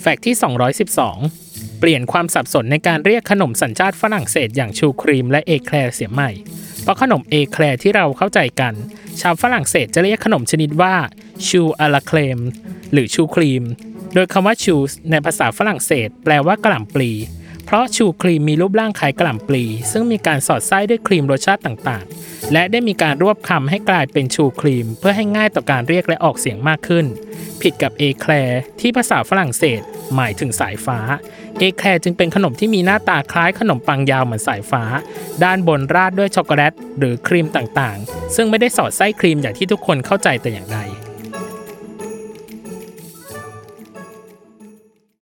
fact ที่ 212 เปลี่ยนความสับสนในการเรียกขนมสัญชาติฝรั่งเศสอย่างชูครีมและเอแคลร์เสียใหม่ เพราะขนมเอแคลร์ที่เราเข้าใจกัน ชาวฝรั่งเศสจะเรียกขนมชนิดว่า chou à la crème หรือชูครีม โดยคำว่า chou ในภาษาฝรั่งเศส แปลว่ากะหล่ำปลี เพราะชูครีมมีรูปร่างคล้ายกะหล่ำปลี ซึ่งมีการสอดไส้ด้วยครีมรสชาติต่างๆ และได้มีการรวบคำให้กลายเป็นชูครีม เพื่อให้ง่ายต่อการเรียกและออกเสียงมากขึ้น ผิดกับเอแคลร์ที่ภาษาฝรั่งเศส หมายถึงสายฟ้า เอแคลร์จึงเป็นขนมที่มีหน้าตาคล้ายขนมปังยาวเหมือนสายฟ้า ด้านบนราดด้วยช็อกโกแลตหรือครีมต่างๆ ซึ่งไม่ได้สอดไส้ครีมอย่างที่ทุกคนเข้าใจแต่อย่างใด